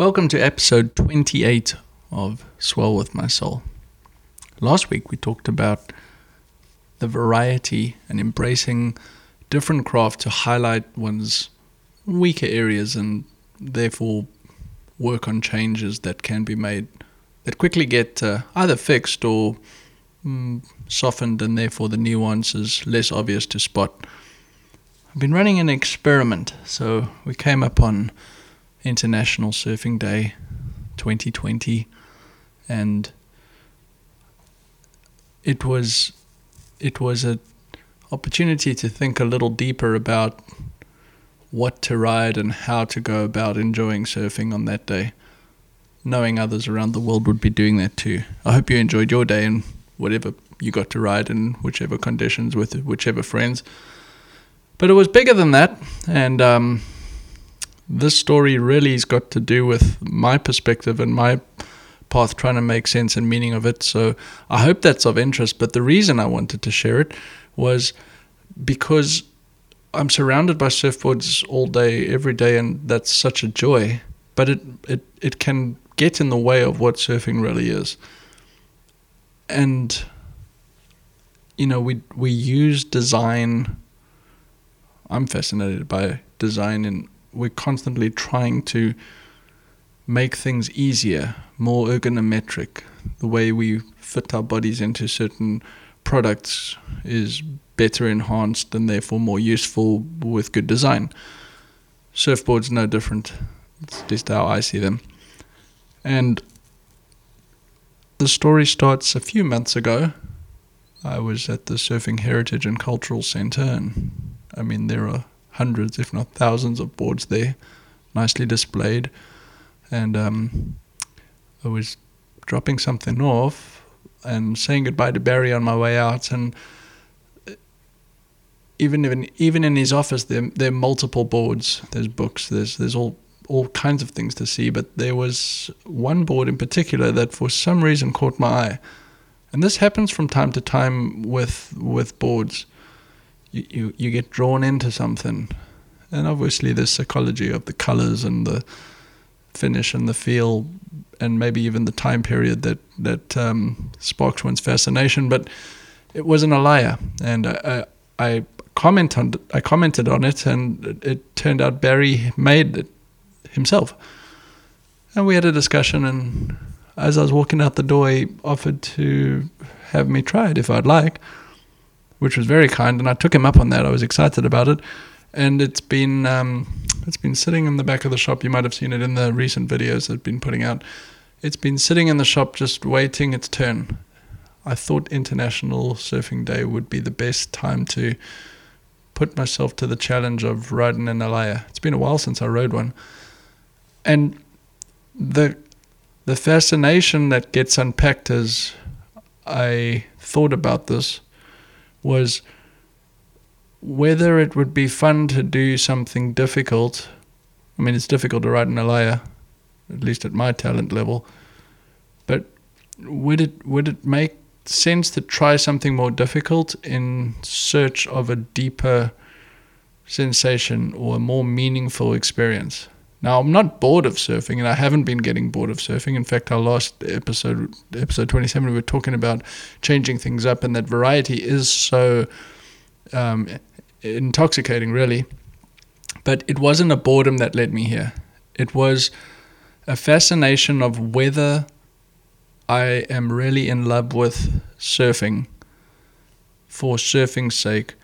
Welcome to episode 28 of Swell with My Soul. Last week we talked about the variety and embracing different craft to highlight one's weaker areas and therefore work on changes that can be made that quickly get uh, either fixed or mm, softened and therefore the nuance is less obvious to spot. I've been running an experiment, so we came up on International Surfing Day 2020 and it was it was a opportunity to think a little deeper about what to ride and how to go about enjoying surfing on that day, knowing others around the world would be doing that too. I hope you enjoyed your day and whatever you got to ride in whichever conditions with whichever friends. But it was bigger than that, and um, this story really has got to do with my perspective and my path trying to make sense and meaning of it. So I hope that's of interest. But the reason I wanted to share it was because I'm surrounded by surfboards all day, every day, and that's such a joy. But it, it, it can get in the way of what surfing really is. And, you know, we, we use design. I'm fascinated by design, and we're constantly trying to make things easier, more ergonometric. The way we fit our bodies into certain products is better enhanced and therefore more useful with good design. Surfboards no different. It's just how I see them. And the story starts a few months ago. I was at the Surfing Heritage and Cultural Centre, and I mean, there are hundreds, if not thousands, of boards there, nicely displayed. And um, I was dropping something off and saying goodbye to Barry on my way out, and even in even in his office, there there are multiple boards. There's books. There's there's all all kinds of things to see. But there was one board in particular that, for some reason, caught my eye, and this happens from time to time with with boards. You you, you get drawn into something, and obviously the psychology of the colors and the finish and the feel, and maybe even the time period that that um, sparks one's fascination. But it was an Alaia, and I, I comment on I commented on it, and it, it turned out Barry made it himself. And we had a discussion, and as I was walking out the door, he offered to have me try it if I'd like, which was very kind, and I took him up on that. I was excited about it, and it's been um, it's been sitting in the back of the shop. You might have seen it in the recent videos I've been putting out. It's been sitting in the shop just waiting its turn. I thought International Surfing Day would be the best time to put myself to the challenge of riding an Alaia. It's been a while since I rode one. And the the fascination that gets unpacked as I thought about this was whether it would be fun to do something difficult. I mean, it's difficult to ride an Alaia, at least at my talent level. But would it would it make sense to try something more difficult in search of a deeper sensation or a more meaningful experience. Now, I'm not bored of surfing, and I haven't been getting bored of surfing. In fact, our last episode, episode 27, we were talking about changing things up, and that variety is so um, intoxicating, really. But it wasn't a boredom that led me here. It was a fascination of whether I am really in love with surfing for surfing's sake,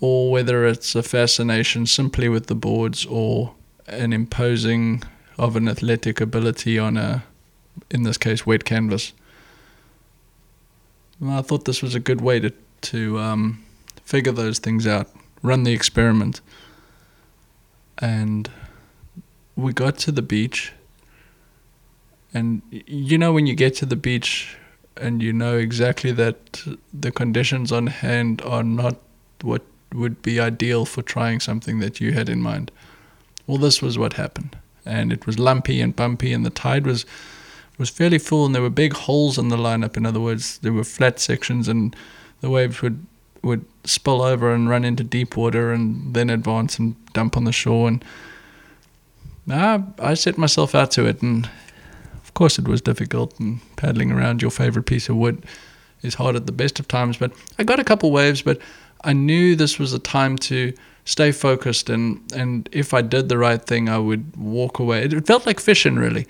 or whether it's a fascination simply with the boards or an imposing of an athletic ability on a, in this case, wet canvas. I thought this was a good way to to um, figure those things out, run the experiment, and we got to the beach. And you know when you get to the beach and you know exactly that the conditions on hand are not what would be ideal for trying something that you had in mind. Well, this was what happened, and it was lumpy and bumpy, and the tide was was fairly full, and there were big holes in the lineup. In other words, there were flat sections, and the waves would would spill over and run into deep water, and then advance and dump on the shore. And I, I set myself out to it, and of course it was difficult. And paddling around your favorite piece of wood is hard at the best of times. But I got a couple waves, but I knew this was a time to stay focused and and if I did the right thing, I would walk away. It, felt like fishing, really.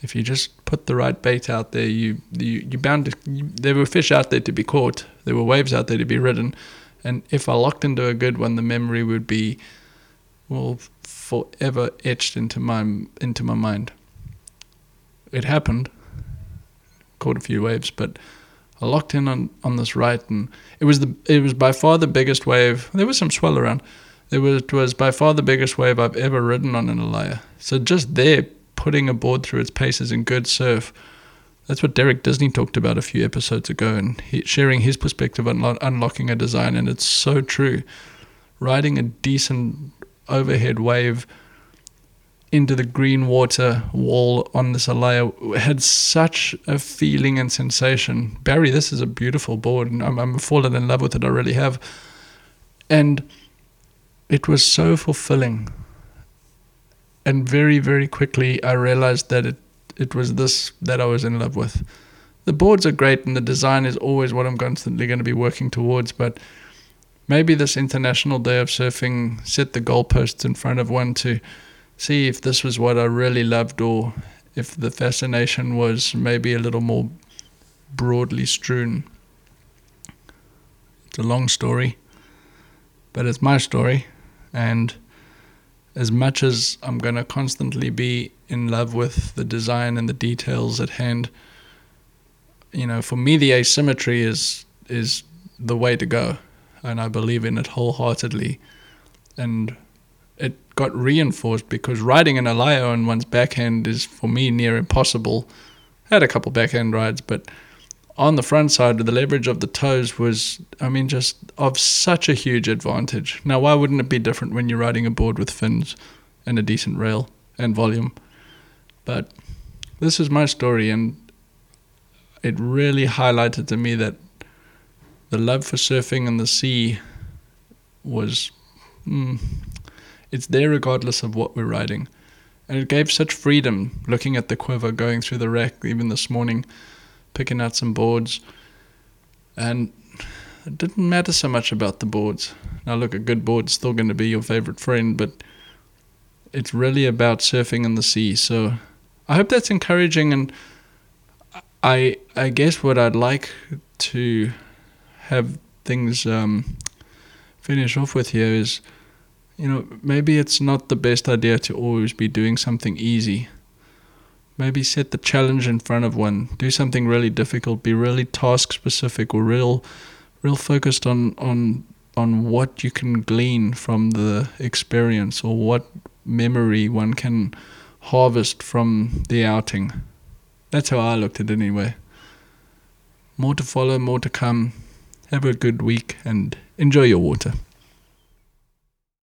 If you just put the right bait out there, you you you bound to. You, there were fish out there to be caught. There were waves out there to be ridden, and if I locked into a good one, the memory would be, well, forever etched into my into my mind. It happened. Caught a few waves, but I locked in on, on this right, and it was the it was by far the biggest wave. There was some swell around. There was it was by far the biggest wave I've ever ridden on an Alaia. So just there, putting a board through its paces in good surf. That's what Derek Disney talked about a few episodes ago, and he, sharing his perspective on unlo- unlocking a design, and it's so true. Riding a decent overhead wave into the green water wall on this Alaia had such a feeling and sensation. Barry, this is a beautiful board, and I'm, I'm in love with it. I really have. And it was so fulfilling. And very, very quickly, I realized that it, it was this that I was in love with. The boards are great, and the design is always what I'm constantly going to be working towards, but maybe this International Day of Surfing set the goalposts in front of one to see if this was what I really loved or if the fascination was maybe a little more broadly strewn. It's a long story, but it's my story, and as much as I'm going to constantly be in love with the design and the details at hand, you know, for me the asymmetry is is the way to go, and I believe in it wholeheartedly, and it got reinforced because riding an Alaia on one's backhand is for me near impossible. I had a couple backhand rides, but on the front side, the leverage of the toes was, I mean, just of such a huge advantage. Now, why wouldn't it be different when you're riding a board with fins and a decent rail and volume? But this is my story, and it really highlighted to me that the love for surfing and the sea was. Mm, it's there regardless of what we're riding. And it gave such freedom looking at the quiver, going through the wreck, even this morning, picking out some boards. And it didn't matter so much about the boards. Now, look, a good board's still going to be your favorite friend, but it's really about surfing in the sea. So I hope that's encouraging. And I, I guess what I'd like to have things um, finish off with here is you know, maybe it's not the best idea to always be doing something easy. Maybe set the challenge in front of one. Do something really difficult. Be really task specific or real, real focused on on on what you can glean from the experience or what memory one can harvest from the outing. That's how I looked at it anyway. More to follow, more to come. Have a good week and enjoy your water.